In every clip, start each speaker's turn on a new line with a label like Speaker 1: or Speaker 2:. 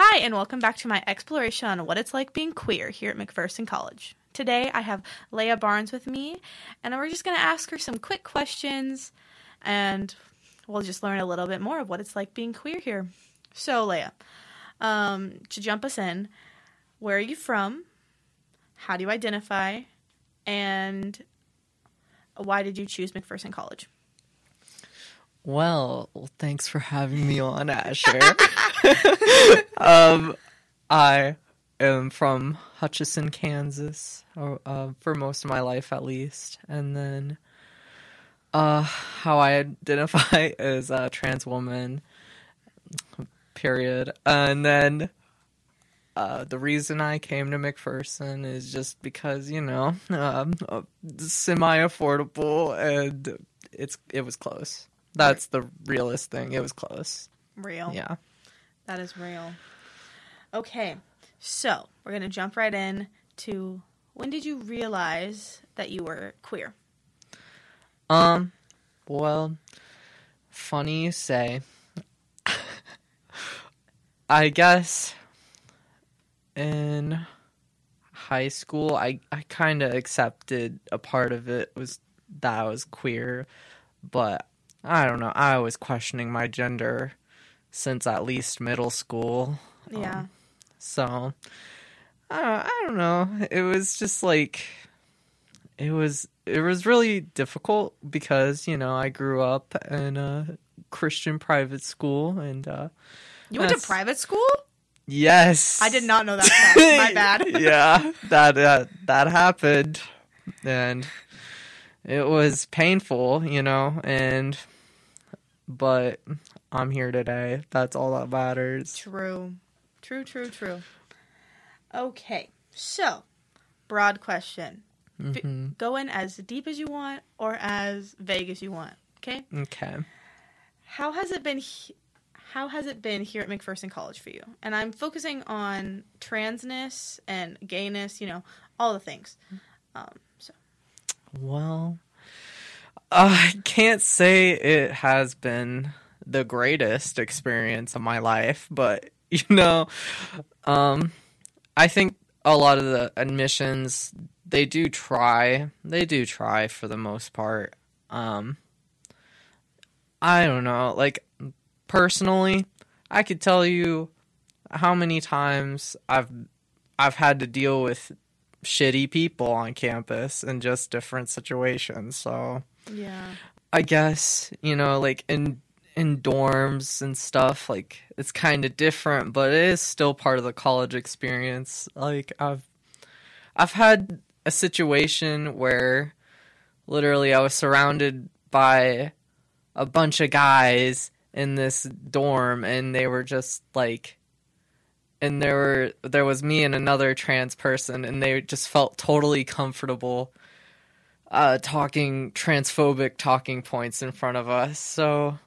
Speaker 1: Hi, and welcome back to my exploration on what it's like being queer here at McPherson College. Today I have Leah Barnes with me, and we're just going to ask her some quick questions, and we'll just learn a little bit more of what it's like being queer here. So, Leah, um, to jump us in, where are you from? How do you identify? And why did you choose McPherson College?
Speaker 2: Well, thanks for having me on, Asher. um, I am from Hutchinson, Kansas, or, uh, for most of my life at least, and then uh, how I identify as a trans woman. Period, and then uh, the reason I came to McPherson is just because you know, um, uh, semi affordable and it's it was close. That's the realest thing. It was close.
Speaker 1: Real.
Speaker 2: Yeah.
Speaker 1: That is real. Okay, so we're gonna jump right in to when did you realize that you were queer?
Speaker 2: Um. Well, funny you say. I guess in high school, I I kind of accepted a part of it was that I was queer, but I don't know. I was questioning my gender since at least middle school.
Speaker 1: Yeah.
Speaker 2: Um, so I don't, I don't know. It was just like it was it was really difficult because you know I grew up in a Christian private school and uh,
Speaker 1: You went to private school?
Speaker 2: yes,
Speaker 1: I did not know that. fact. My bad.
Speaker 2: yeah, that uh, that happened, and it was painful, you know, and but I'm here today. That's all that matters.
Speaker 1: True. True, true, true. Okay, so broad question.
Speaker 2: Mhm.
Speaker 1: Go in as deep as you want or as vague as you want. Okay.
Speaker 2: Okay.
Speaker 1: How has it been? he- How has it been here at McPherson College for you? And I'm focusing on transness and gayness. You know, all the things. Um, so
Speaker 2: Well, I can't say it has been the greatest experience of my life, but you know, um, I think a lot of the admissions they do try. They do try for the most part. Um, I don't know. Like personally, I could tell you how many times I've I've had to deal with shitty people on campus in just different situations. So
Speaker 1: yeah,
Speaker 2: I guess you know, like in in dorms and stuff, like it's kind of different, but it is still part of the college experience. Like I've I've had a situation where literally I was surrounded by a bunch of guys in this dorm and they were just like and there were there was me and another trans person and they just felt totally comfortable uh talking transphobic talking points in front of us so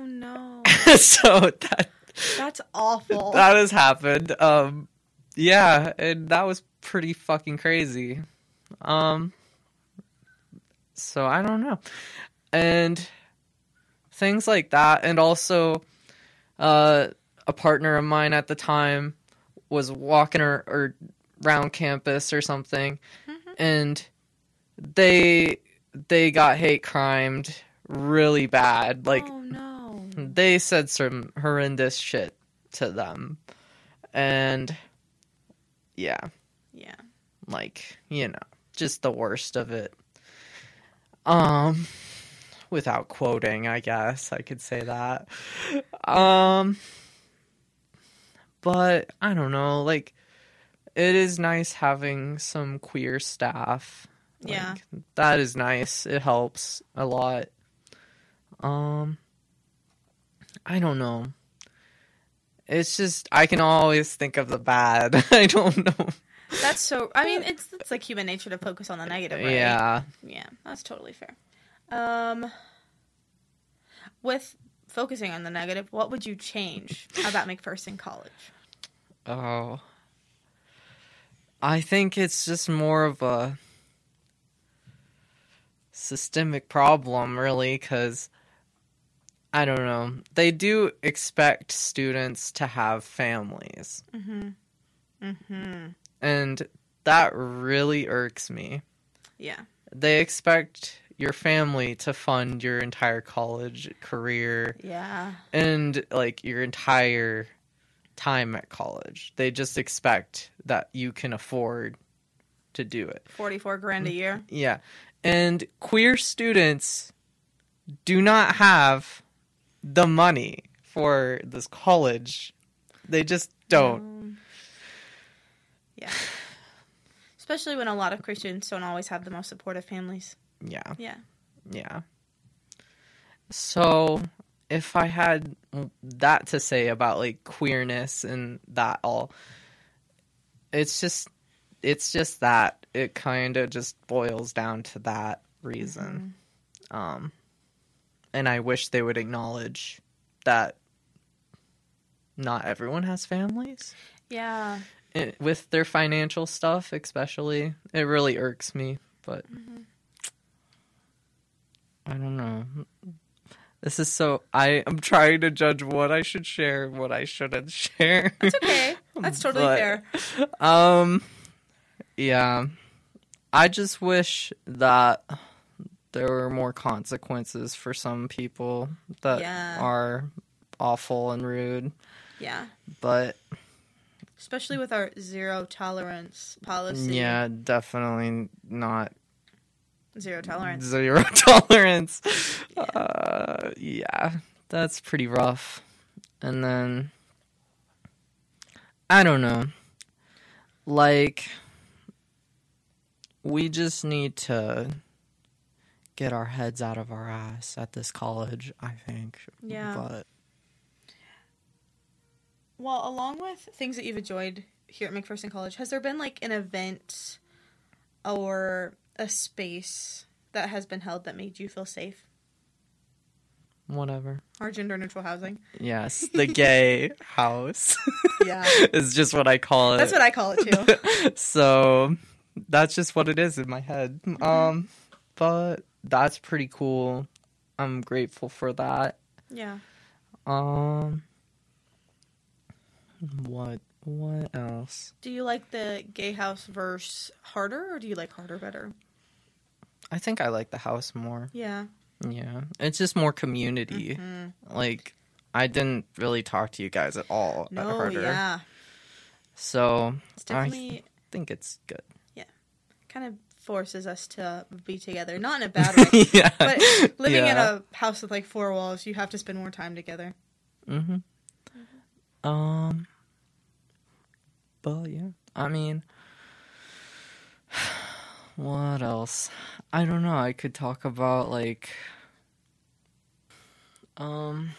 Speaker 1: Oh no,
Speaker 2: so that
Speaker 1: that's awful.
Speaker 2: that has happened um yeah and that was pretty fucking crazy um so i don't know and things like that and also uh a partner of mine at the time was walking or, or around campus or something
Speaker 1: Mhm.
Speaker 2: and they they got hate crimed really bad like
Speaker 1: oh no.
Speaker 2: They said some horrendous shit to them. And yeah.
Speaker 1: Yeah.
Speaker 2: like you know just the worst of it. Um without quoting i guess i could say that. Um but i don't know like it is nice having some queer staff. Like,
Speaker 1: Yeah.
Speaker 2: that is nice. It helps a lot. Um i don't know it's just i can always think of the bad i don't know
Speaker 1: That's so. I mean, it's it's like human nature to focus on the negative, right?
Speaker 2: yeah
Speaker 1: Yeah, that's totally fair. Um, with focusing on the negative, what would you change about McPherson College?
Speaker 2: Oh. I think it's just more of a systemic problem, really, because I don't know. They do expect students to have families.
Speaker 1: Mhm. Mhm.
Speaker 2: And that really irks me.
Speaker 1: Yeah.
Speaker 2: They expect your family to fund your entire college career
Speaker 1: Yeah.
Speaker 2: and like your entire time at college. They just expect that you can afford to do it.
Speaker 1: 44 grand a year.
Speaker 2: Yeah. And queer students do not have the money for this college. They just don't.
Speaker 1: Um, yeah. Especially when a lot of Christians don't always have the most supportive families.
Speaker 2: Yeah.
Speaker 1: Yeah.
Speaker 2: Yeah. So, if I had that to say about like queerness and that all, it's just, it's just that it kind of just boils down to that reason. Um, and I wish they would acknowledge that not everyone has families
Speaker 1: Yeah.
Speaker 2: it, with their financial stuff, especially. It really irks me, but I don't know. This is so. I am trying to judge what I should share, what I shouldn't share.
Speaker 1: It's okay. That's totally
Speaker 2: But-
Speaker 1: fair.
Speaker 2: um, yeah, I just wish that there were more consequences for some people that
Speaker 1: Yeah.
Speaker 2: are awful and rude.
Speaker 1: Yeah.
Speaker 2: But
Speaker 1: Especially with our zero tolerance policy.
Speaker 2: yeah, definitely not
Speaker 1: Zero tolerance.
Speaker 2: zero tolerance. Uh, yeah, that's pretty rough. And then I don't know. Like we just need to get our heads out of our ass at this college, I think.
Speaker 1: Yeah.
Speaker 2: But
Speaker 1: Well, along with things that you've enjoyed here at McPherson College, has there been like an event or a space that has been held that made you feel safe?
Speaker 2: whatever.
Speaker 1: Our gender neutral housing.
Speaker 2: Yes, the gay house
Speaker 1: Yeah.
Speaker 2: is just what I call it.
Speaker 1: That's what I call it too.
Speaker 2: so that's just what it is in my head. Um, but that's pretty cool. I'm grateful for that.
Speaker 1: Yeah.
Speaker 2: Um, what what else?
Speaker 1: Do you like the gay house verse harder or do you like harder better?
Speaker 2: I think I like the house more.
Speaker 1: Yeah.
Speaker 2: Yeah, it's just more community.
Speaker 1: Mhm.
Speaker 2: Like I didn't really talk to you guys at all at
Speaker 1: No,
Speaker 2: Harder,
Speaker 1: yeah.
Speaker 2: so
Speaker 1: It's definitely
Speaker 2: I think it's good. Yeah.
Speaker 1: Kind of forces us to be together. Not in a bad way.
Speaker 2: yeah,
Speaker 1: but living in a house with like four walls, you have to spend more time together.
Speaker 2: Mm-hmm. Um. But yeah, I mean, what else? I don't know. I could talk about like, um.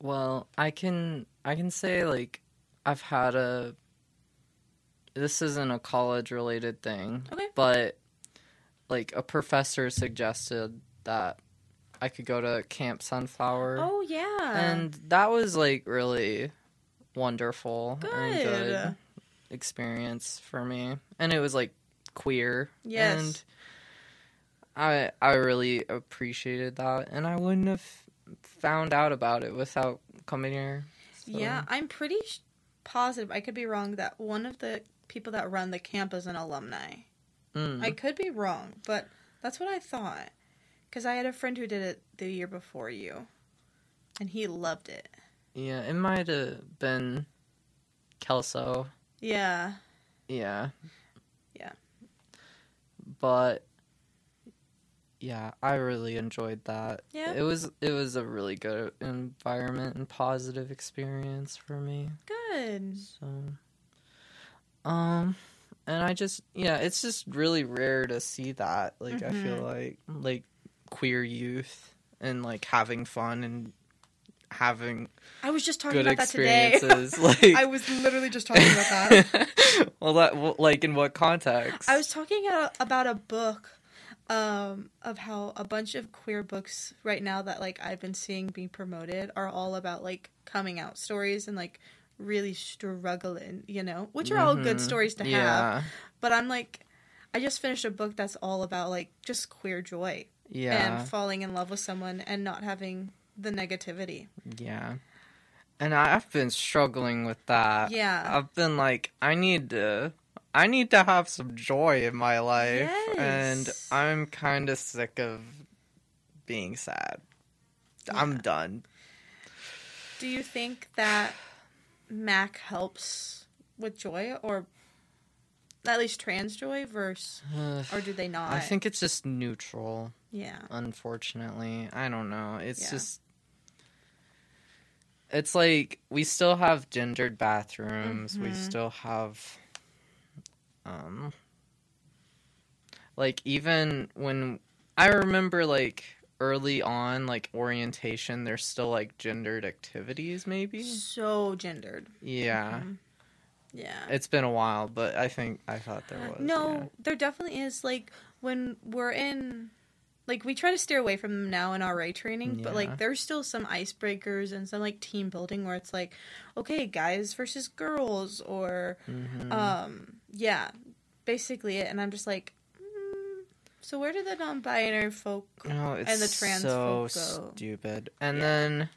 Speaker 2: Well, I can I can say like I've had a. This isn't a college related thing,
Speaker 1: Okay.
Speaker 2: but like a professor suggested that I could go to Camp Sunflower.
Speaker 1: Oh yeah.
Speaker 2: And that was like really wonderful and
Speaker 1: Good.
Speaker 2: good experience for me. And it was like queer.
Speaker 1: Yes.
Speaker 2: And I I really appreciated that and I wouldn't have found out about it without coming here. So,
Speaker 1: Yeah, I'm pretty sh- positive. I could be wrong that one of the people that run the camp is an alumni.
Speaker 2: mm,
Speaker 1: I could be wrong, but that's what I thought. Because I had a friend who did it the year before you, and he loved it.
Speaker 2: yeah, it might have been Kelso.
Speaker 1: Yeah.
Speaker 2: Yeah.
Speaker 1: Yeah.
Speaker 2: But yeah, I really enjoyed that.
Speaker 1: Yeah.
Speaker 2: It was it was a really good environment and positive experience for me.
Speaker 1: Good.
Speaker 2: So um and I just yeah, it's just really rare to see that. Like I feel
Speaker 1: Mhm.
Speaker 2: like like queer youth and like having fun and having
Speaker 1: I was just talking about that today.
Speaker 2: like
Speaker 1: I was literally just talking about that.
Speaker 2: well that well, like in what context?
Speaker 1: I was talking about a book um, of how a bunch of queer books right now that like I've been seeing being promoted are all about like coming out stories and like really struggling, you know, which are all good
Speaker 2: Mhm.
Speaker 1: stories to have. But I'm like, I just finished a book that's all about like just queer joy
Speaker 2: Yeah.
Speaker 1: and falling in love with someone and not having the negativity.
Speaker 2: Yeah. And I've been struggling with that.
Speaker 1: Yeah.
Speaker 2: I've been like, I need to I need to have some joy in my life. And I'm kinda sick of being sad. I'm done.
Speaker 1: Do you think that Mac helps with joy or at least trans joy versus or do they not?
Speaker 2: I think it's just neutral,
Speaker 1: yeah.
Speaker 2: unfortunately. I don't know. It's
Speaker 1: Yeah.
Speaker 2: just it's like we still have gendered bathrooms. We
Speaker 1: Mhm.
Speaker 2: still have um like even when I remember like early on like orientation there's still like gendered activities maybe.
Speaker 1: So gendered.
Speaker 2: Yeah.
Speaker 1: Mhm. Yeah.
Speaker 2: It's been a while, but I think I thought there was.
Speaker 1: no,
Speaker 2: yeah.
Speaker 1: there definitely is like when we're in like we try to steer away from them now in RA training, but like there's still some icebreakers and some like team building where it's like, okay, guys versus girls or
Speaker 2: Mhm.
Speaker 1: um yeah, basically it and I'm just like so where do the non-binary folk
Speaker 2: it's
Speaker 1: and the trans
Speaker 2: so
Speaker 1: folk go.
Speaker 2: stupid. And
Speaker 1: Yeah.
Speaker 2: then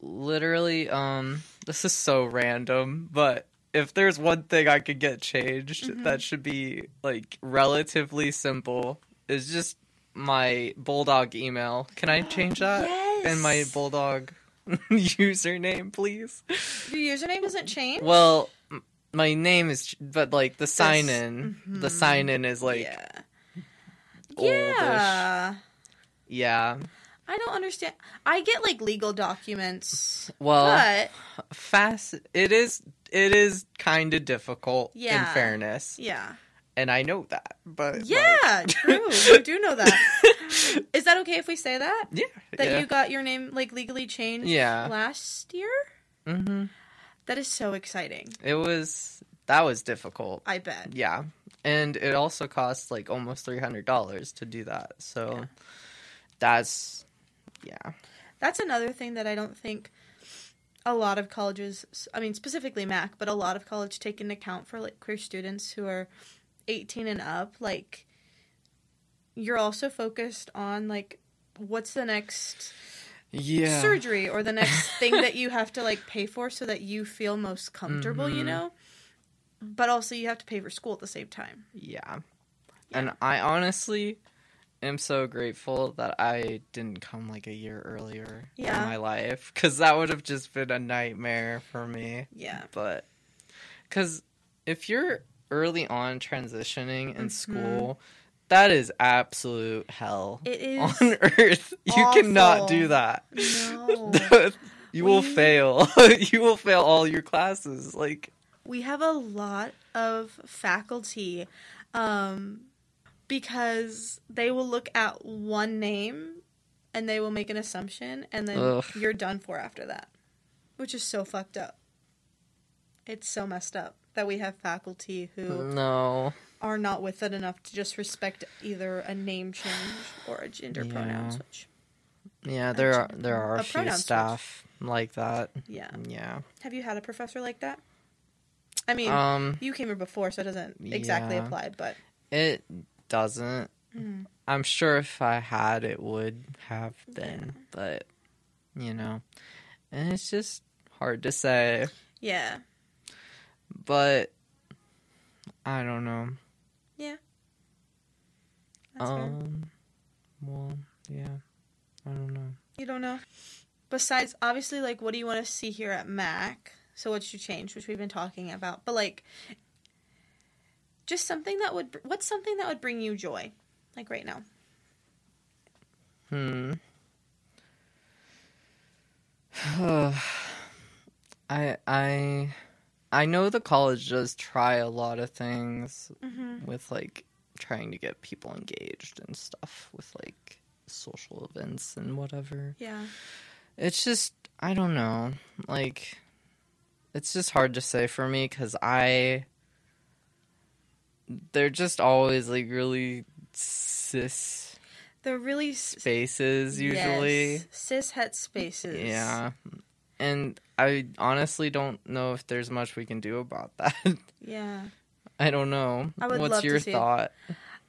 Speaker 2: literally, um, this is so random, but if there's one thing I could get changed
Speaker 1: Mhm.
Speaker 2: that should be like relatively simple, is just my bulldog email. Can I change that? And my bulldog username, please.
Speaker 1: Your username doesn't change?
Speaker 2: Well, m- my name is, but like the sign in, the
Speaker 1: mhm.
Speaker 2: sign in is like,
Speaker 1: yeah.
Speaker 2: Oldish.
Speaker 1: Yeah.
Speaker 2: yeah.
Speaker 1: I don't understand. I get like legal documents,
Speaker 2: Well,
Speaker 1: but
Speaker 2: fast it is it is kind of difficult
Speaker 1: Yeah.
Speaker 2: in fairness
Speaker 1: yeah,
Speaker 2: and i know that but
Speaker 1: yeah, true. You do know that. Is that okay if we say that?
Speaker 2: yeah
Speaker 1: That
Speaker 2: yeah.
Speaker 1: you got your name like legally changed
Speaker 2: yeah
Speaker 1: last year?
Speaker 2: Mm-hmm.
Speaker 1: That is so exciting.
Speaker 2: it was that was difficult
Speaker 1: I bet.
Speaker 2: yeah and it also costs like almost $300 to do that so
Speaker 1: Yeah.
Speaker 2: that's yeah
Speaker 1: That's another thing that I don't think a lot of colleges, I mean specifically Mac, but a lot of college take into account for like queer students who are 18 and up. Like you're also focused on like what's the next
Speaker 2: yeah
Speaker 1: surgery or the next thing that you have to like pay for so that you feel most comfortable, you
Speaker 2: Mhm.
Speaker 1: know? But also you have to pay for school at the same time.
Speaker 2: yeah
Speaker 1: Yeah.
Speaker 2: and i honestly am so grateful that i didn't come like a year earlier
Speaker 1: Yeah.
Speaker 2: in my life because that would have just been a nightmare for me
Speaker 1: Yeah.
Speaker 2: but because if you're early on transitioning in
Speaker 1: Mhm.
Speaker 2: school that is absolute hell
Speaker 1: It is
Speaker 2: on earth you cannot do that
Speaker 1: no.
Speaker 2: you will
Speaker 1: We-
Speaker 2: fail you will fail all your classes like
Speaker 1: we have a lot of faculty um, because they will look at one name and they will make an assumption and then
Speaker 2: Ugh.
Speaker 1: you're done for after that which is so fucked up. It's so messed up that we have faculty who
Speaker 2: no.
Speaker 1: are not with it enough to just respect either a name change or a gender
Speaker 2: Yeah.
Speaker 1: pronoun switch.
Speaker 2: Yeah there are there are
Speaker 1: a
Speaker 2: few
Speaker 1: pronoun switch.
Speaker 2: staff like that.
Speaker 1: Yeah.
Speaker 2: Yeah.
Speaker 1: Have you had a professor like that i mean
Speaker 2: um
Speaker 1: you came here before so it doesn't exactly
Speaker 2: yeah.
Speaker 1: apply but
Speaker 2: it doesn't
Speaker 1: mm.
Speaker 2: I'm sure if I had, it would have been, but you know, and it's just hard to say.
Speaker 1: yeah
Speaker 2: But I don't know. Yeah.
Speaker 1: That's fair.
Speaker 2: um, well, yeah, I don't know.
Speaker 1: You don't know. Besides, obviously, like, what do you want to see here at Mac? So, what you change, which we've been talking about, but like, just something that would. What's something that would bring you joy, like right now?
Speaker 2: Hmm. I I I know the college does try a lot of things
Speaker 1: Mm-hmm.
Speaker 2: with like trying to get people engaged and stuff with like social events and whatever.
Speaker 1: Yeah.
Speaker 2: It's just I don't know. Like it's just hard to say for me cuz I they're just always like really cis
Speaker 1: They're really
Speaker 2: spaces usually.
Speaker 1: yes, cis het spaces.
Speaker 2: Yeah. And I honestly don't know if there's much we can do about that.
Speaker 1: Yeah.
Speaker 2: I don't know.
Speaker 1: I would
Speaker 2: What's
Speaker 1: love to
Speaker 2: your
Speaker 1: see it.
Speaker 2: thought?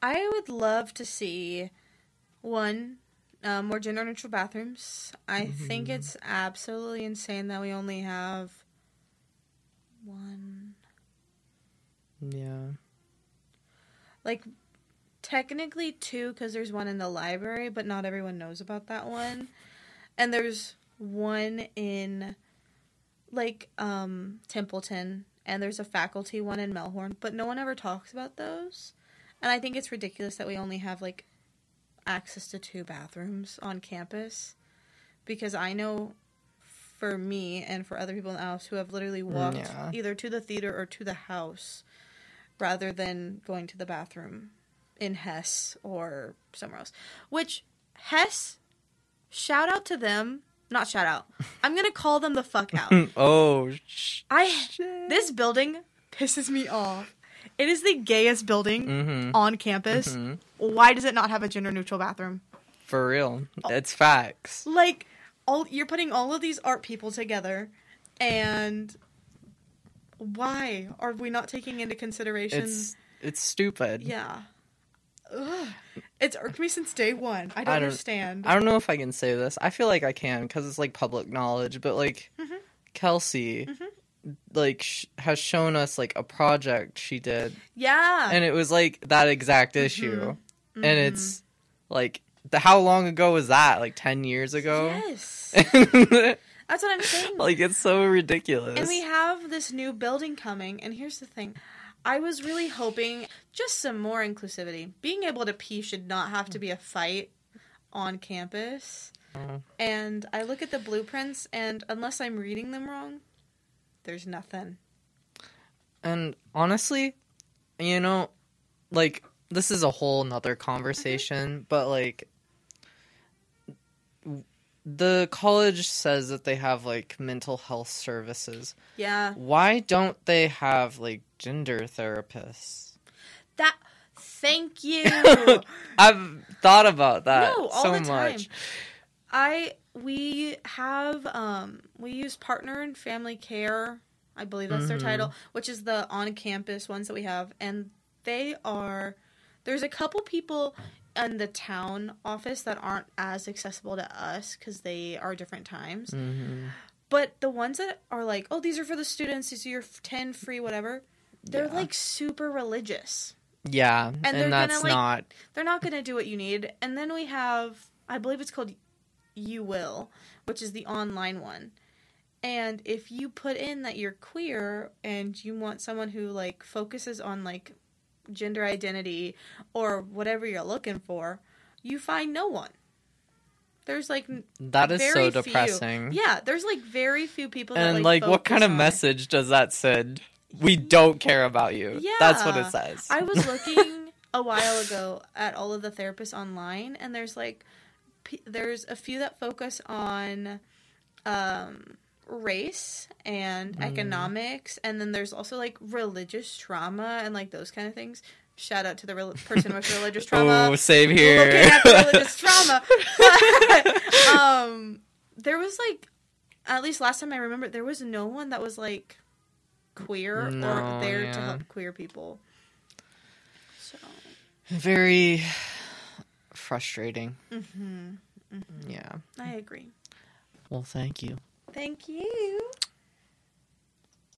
Speaker 1: I would love to see One, uh, more gender neutral bathrooms. I think
Speaker 2: Mhm.
Speaker 1: it's absolutely insane that we only have one.
Speaker 2: Yeah.
Speaker 1: Like, technically two, because there's one in the library, but not everyone knows about that one. And there's one in, like, um, Templeton, and there's a faculty one in Melhorn, but no one ever talks about those. And I think it's ridiculous that we only have, like, access to two bathrooms on campus. Because I know for me and for other people in the house who have literally walked
Speaker 2: Yeah.
Speaker 1: either to the theater or to the house rather than going to the bathroom in Hess or somewhere else. Which Hess, shout out to them. Not shout out. I'm gonna call them the fuck out.
Speaker 2: oh, sh-
Speaker 1: I
Speaker 2: shit.
Speaker 1: this building pisses me off. It is the gayest building
Speaker 2: Mhm.
Speaker 1: on campus.
Speaker 2: Mhm.
Speaker 1: Why does it not have a gender neutral bathroom?
Speaker 2: For real.
Speaker 1: Oh.
Speaker 2: It's facts.
Speaker 1: Like all you're putting all of these art people together and why are we not taking into consideration
Speaker 2: It's it's stupid.
Speaker 1: Yeah. Ugh. It's irked me since day one. I don't,
Speaker 2: I don't-
Speaker 1: understand.
Speaker 2: I don't know if I can say this. I feel like I can because it's like public knowledge, but like
Speaker 1: Mhm.
Speaker 2: Kelsey,
Speaker 1: Mhm.
Speaker 2: like sh- has shown us like a project she did,
Speaker 1: yeah.
Speaker 2: and it was like that exact issue,
Speaker 1: Mhm.
Speaker 2: and it's like how long ago was that? Like ten years ago.
Speaker 1: Yes. That's what I'm saying.
Speaker 2: Like it's so ridiculous.
Speaker 1: and we have this new building coming, and here's the thing. I was really hoping just some more inclusivity. Being able to pee should not have to be a fight on campus.
Speaker 2: Oh.
Speaker 1: And I look at the blueprints, and unless I'm reading them wrong, there's nothing.
Speaker 2: And honestly, you know, like this is a whole nother mm-hmm. conversation, but like the college says that they have like mental health services.
Speaker 1: Yeah.
Speaker 2: Why don't they have like gender therapists?
Speaker 1: That. Thank you.
Speaker 2: I've thought about that
Speaker 1: No, all
Speaker 2: so
Speaker 1: the time.
Speaker 2: much.
Speaker 1: I we have um we use partner and family care. I believe that's their
Speaker 2: Mhm.
Speaker 1: title, which is the on campus ones that we have and they are there's a couple people in the town office that aren't as accessible to us cuz they are different times.
Speaker 2: hmm
Speaker 1: But the ones that are like, "Oh, these are for the students, these are your 10 free whatever." They're
Speaker 2: Yeah.
Speaker 1: like super religious.
Speaker 2: Yeah,
Speaker 1: they're
Speaker 2: and,
Speaker 1: gonna, like,
Speaker 2: not.
Speaker 1: they're not going to do what you need. And then we have, I believe it's called Uwill, which is the online one. And if you put in that you're queer and you want someone who like focuses on like gender identity or whatever you're looking for, you find no one. There's like
Speaker 2: That is so
Speaker 1: very few.
Speaker 2: depressing.
Speaker 1: yeah, there's like very few people that
Speaker 2: and
Speaker 1: like,
Speaker 2: like, what kind of message does that send? We don't care about you. Yeah, That's what it says.
Speaker 1: I was looking a while ago at all of the therapists online, and there's like, p- there's a few that focus on, um, race and
Speaker 2: Mm.
Speaker 1: economics, and then there's also like religious trauma and like those kind of things. Shout out to the rel- person with religious trauma.
Speaker 2: oh, save here.
Speaker 1: Looking at the religious trauma. But, um, there was like, at least last time I remember, there was no one that was like queer
Speaker 2: No,
Speaker 1: or there to help queer people. So,
Speaker 2: Very frustrating.
Speaker 1: hmm
Speaker 2: Yeah.
Speaker 1: I agree.
Speaker 2: Well, thank you.
Speaker 1: Thank you.